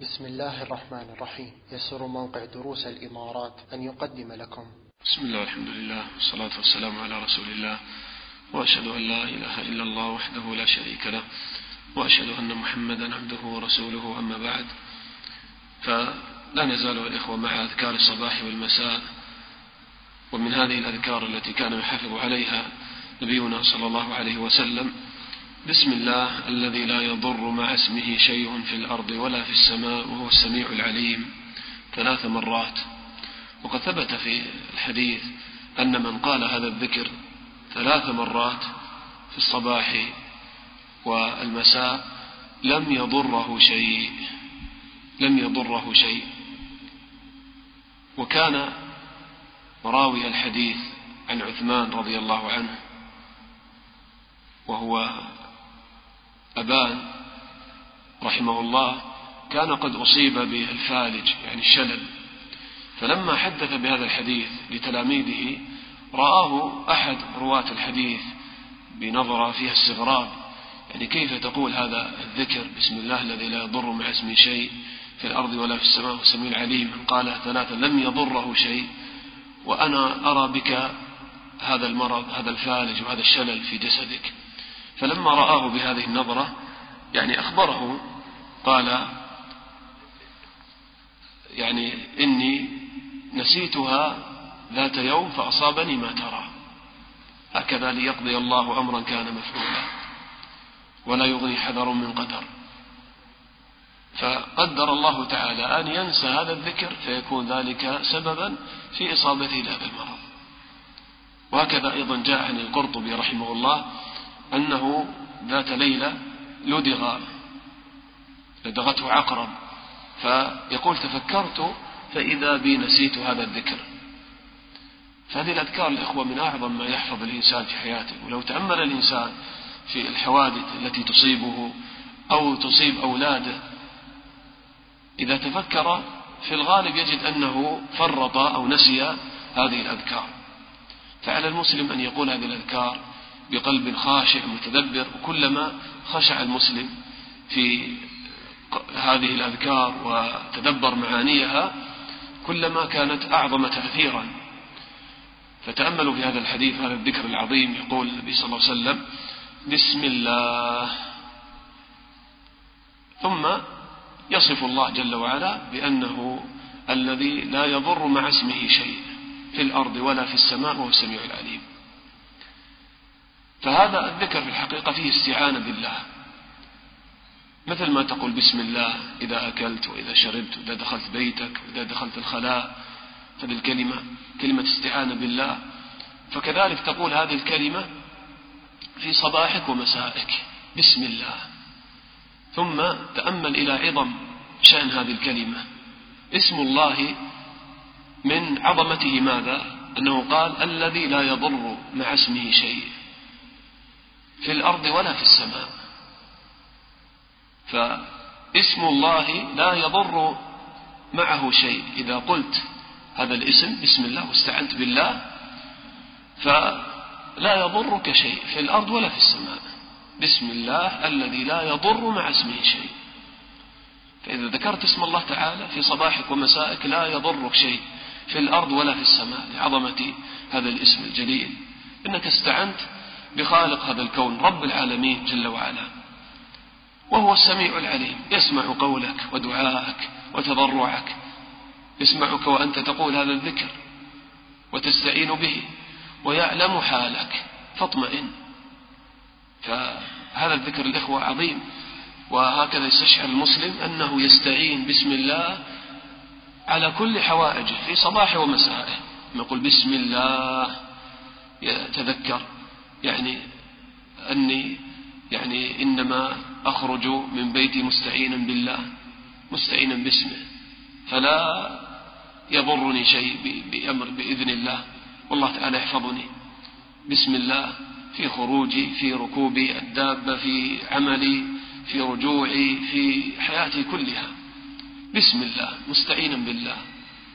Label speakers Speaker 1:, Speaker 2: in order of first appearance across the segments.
Speaker 1: بسم الله الرحمن الرحيم. يسر موقع دروس الإمارات أن يقدم لكم.
Speaker 2: بسم الله والحمد لله والصلاة والسلام على رسول الله. وأشهد أن لا إله إلا الله وحده لا شريك له. وأشهد أن محمدا عبده ورسوله أما بعد. فلا نزال الإخوة مع أذكار الصباح والمساء. ومن هذه الأذكار التي كان يحافظ عليها نبينا صلى الله عليه وسلم بسم الله الذي لا يضر مع اسمه شيء في الأرض ولا في السماء وهو السميع العليم ثلاث مرات. وقد ثبت في الحديث أن من قال هذا الذكر ثلاث مرات في الصباح والمساء لم يضره شيء لم يضره شيء. وكان راوي الحديث عن عثمان رضي الله عنه وهو أبان رحمه الله كان قد أصيب بالفالج يعني الشلل فلما حدث بهذا الحديث لتلاميذه رآه أحد رواة الحديث بنظرة فيها استغراب يعني كيف تقول هذا الذكر؟ بسم الله الذي لا يضر مع اسمه شيء في الأرض ولا في السماء والسميع العليم. من قالها ثلاثا لم يضره شيء وأنا أرى بك هذا المرض هذا الفالج وهذا الشلل في جسدك. فلما رآه بهذه النظرة يعني أخبره قال يعني إني نسيتها ذات يوم فأصابني ما ترى. هكذا ليقضي الله أمرا كان مفعولا ولا يغني حذر من قدر. فقدر الله تعالى أن ينسى هذا الذكر فيكون ذلك سببا في إصابته لهذا المرض. وهكذا أيضا جاء عن القرطبي رحمه الله أنه ذات ليلة لدغ لدغته عقرب فيقول تفكرت فإذا بي نسيت هذا الذكر. فهذه الأذكار الإخوة من أعظم ما يحفظ الإنسان في حياته. ولو تأمل الإنسان في الحوادث التي تصيبه أو تصيب أولاده إذا تفكر في الغالب يجد أنه فرط أو نسي هذه الأذكار. فعلى المسلم أن يقول هذه الأذكار بقلب خاشع متدبر وكلما خشع المسلم في هذه الأذكار وتدبر معانيها كلما كانت أعظم تأثيرا. فتأملوا في هذا الحديث هذا الذكر العظيم يقول النبي صلى الله عليه وسلم بسم الله. ثم يصف الله جل وعلا بأنه الذي لا يضر مع اسمه شيء في الأرض ولا في السماء وهو السميع العليم. فهذا الذكر في الحقيقة فيه استعانة بالله. مثل ما تقول بسم الله إذا أكلت وإذا شربت وإذا دخلت بيتك وإذا دخلت الخلاء. هذه الكلمة كلمة استعانة بالله. فكذلك تقول هذه الكلمة في صباحك ومسائك. بسم الله. ثم تأمل إلى عظم شأن هذه الكلمة. اسم الله من عظمته ماذا؟ أنه قال الذي لا يضر مع اسمه شيء. في الأرض ولا في السماء. فاسم الله لا يضر معه شيء. إذا قلت هذا الاسم بسم الله واستعنت بالله فلا يضرك شيء في الأرض ولا في السماء. بسم الله الذي لا يضر مع اسمه شيء. فإذا ذكرت اسم الله تعالى في صباحك ومسائك لا يضرك شيء في الأرض ولا في السماء. لعظمة هذا الاسم الجليل. إنك استعنت بخالق هذا الكون رب العالمين جل وعلا. وهو السميع العليم. يسمع قولك ودعاءك وتضرعك. يسمعك وأنت تقول هذا الذكر وتستعين به ويعلم حالك. فاطمئن. فهذا الذكر الإخوة عظيم. وهكذا يستشعر المسلم أنه يستعين بسم الله على كل حوائجه في صباحه ومسائه يقول بسم الله يتذكر. يعني أني يعني إنما أخرج من بيتي مستعينا بالله مستعينا باسمه فلا يضرني شيء بأمر بإذن الله. والله تعالى يحفظني. بسم الله. في خروجي في ركوبي الدابة في عملي في رجوعي في حياتي كلها. بسم الله. مستعينا بالله.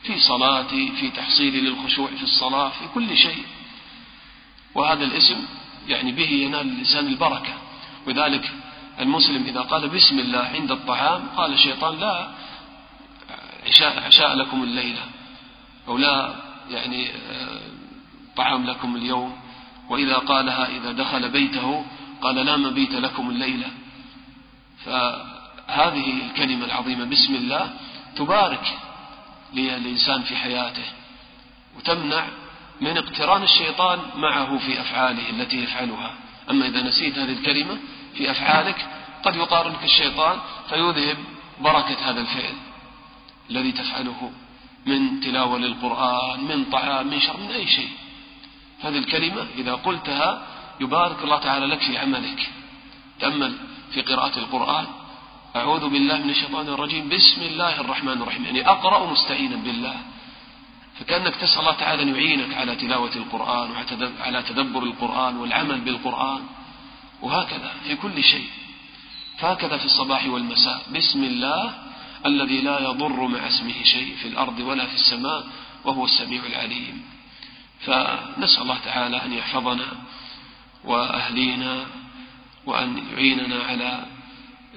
Speaker 2: في صلاتي في تحصيلي للخشوع في الصلاة في كل شيء. وهذا الاسم يعني به ينال الإنسان البركة. وذلك المسلم إذا قال بسم الله عند الطعام قال الشيطان لا عشاء, عشاء لكم الليلة أو لا يعني آه، طعام لكم اليوم. وإذا قالها إذا دخل بيته قال لا مبيت لكم الليلة. فهذه الكلمة العظيمة بسم الله تبارك للإنسان في حياته وتمنع من اقتران الشيطان معه في أفعاله التي يفعلها. أما إذا نسيت هذه الكلمة في أفعالك قد يقارنك الشيطان فيذهب بركة هذا الفعل الذي تفعله من تلاوة للقرآن من طعام من شر من أي شيء. هذه الكلمة إذا قلتها يبارك الله تعالى لك في عملك. تأمل في قراءة القرآن. أعوذ بالله من الشيطان الرجيم. بسم الله الرحمن الرحيم. يعني أقرأ مستعينا بالله. فكأنك تسأل الله تعالى أن يعينك على تلاوة القرآن وعلى تدبر القرآن والعمل بالقرآن وهكذا في كل شيء. فهكذا في الصباح والمساء. بسم الله الذي لا يضر مع اسمه شيء في الأرض ولا في السماء وهو السميع العليم. فنسأل الله تعالى أن يحفظنا وأهلينا وأن يعيننا على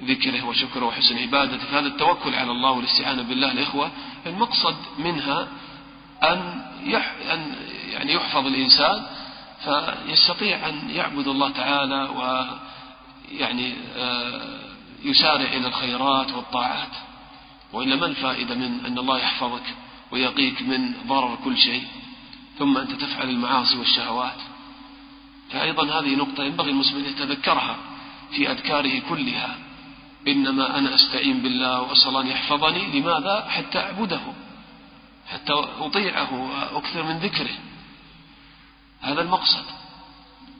Speaker 2: ذكره وشكره وحسن عبادته. فهذا التوكل على الله والاستعانة بالله الإخوة. المقصد منها أن أن يعني يحفظ الإنسان فيستطيع أن يعبد الله تعالى ويعني آه، يسارع إلى الخيرات والطاعات. وإلا ما الفائدة من أن الله يحفظك ويقيك من ضرر كل شيء ثم أنت تفعل المعاصي والشهوات؟ فأيضا هذه نقطة ينبغي المسلم أن يتذكرها في أذكاره كلها. إنما أنا أستعين بالله وأسأل أن يحفظني لماذا؟ حتى أعبده. حتى أطيعه وأكثر من ذكره. هذا المقصد.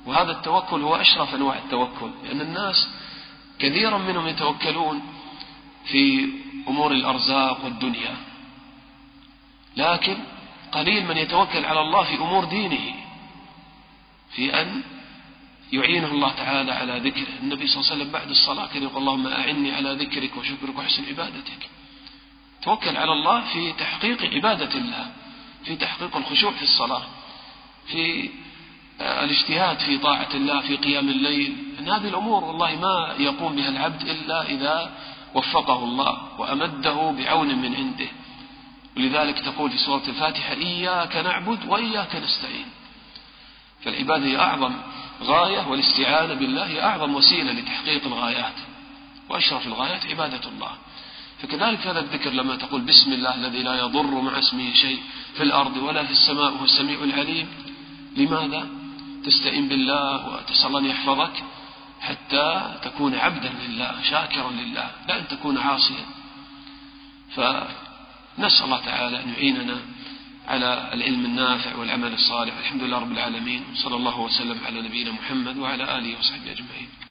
Speaker 2: وهذا التوكل هو أشرف أنواع التوكل لأن الناس كثيرا منهم يتوكلون في أمور الأرزاق والدنيا. لكن قليل من يتوكل على الله في أمور دينه في أن يعينه الله تعالى على ذكره. النبي صلى الله عليه وسلم بعد الصلاة كان يقول اللهم أعني على ذكرك وشكرك وحسن عبادتك. توكل على الله في تحقيق عبادة الله في تحقيق الخشوع في الصلاة في الاجتهاد في طاعة الله في قيام الليل. أن هذه الأمور والله ما يقوم بها العبد إلا إذا وفقه الله وأمده بعون من عنده. ولذلك تقول في سورة الفاتحة إياك نعبد وإياك نستعين. فالعبادة هي أعظم غاية والاستعانة بالله هي أعظم وسيلة لتحقيق الغايات. وأشرف الغايات عبادة الله. فكذلك هذا الذكر لما تقول بسم الله الذي لا يضر مع اسمه شيء في الأرض ولا في السماء وهو السميع العليم لماذا؟ تستعين بالله وتسأل أن يحفظك حتى تكون عبدا لله شاكرا لله لا أن تكون عاصيا فنسأل الله تعالى أن يعيننا على العلم النافع والعمل الصالح الحمد لله رب العالمين صلى الله وسلم على نبينا محمد وعلى آله وصحبه أجمعين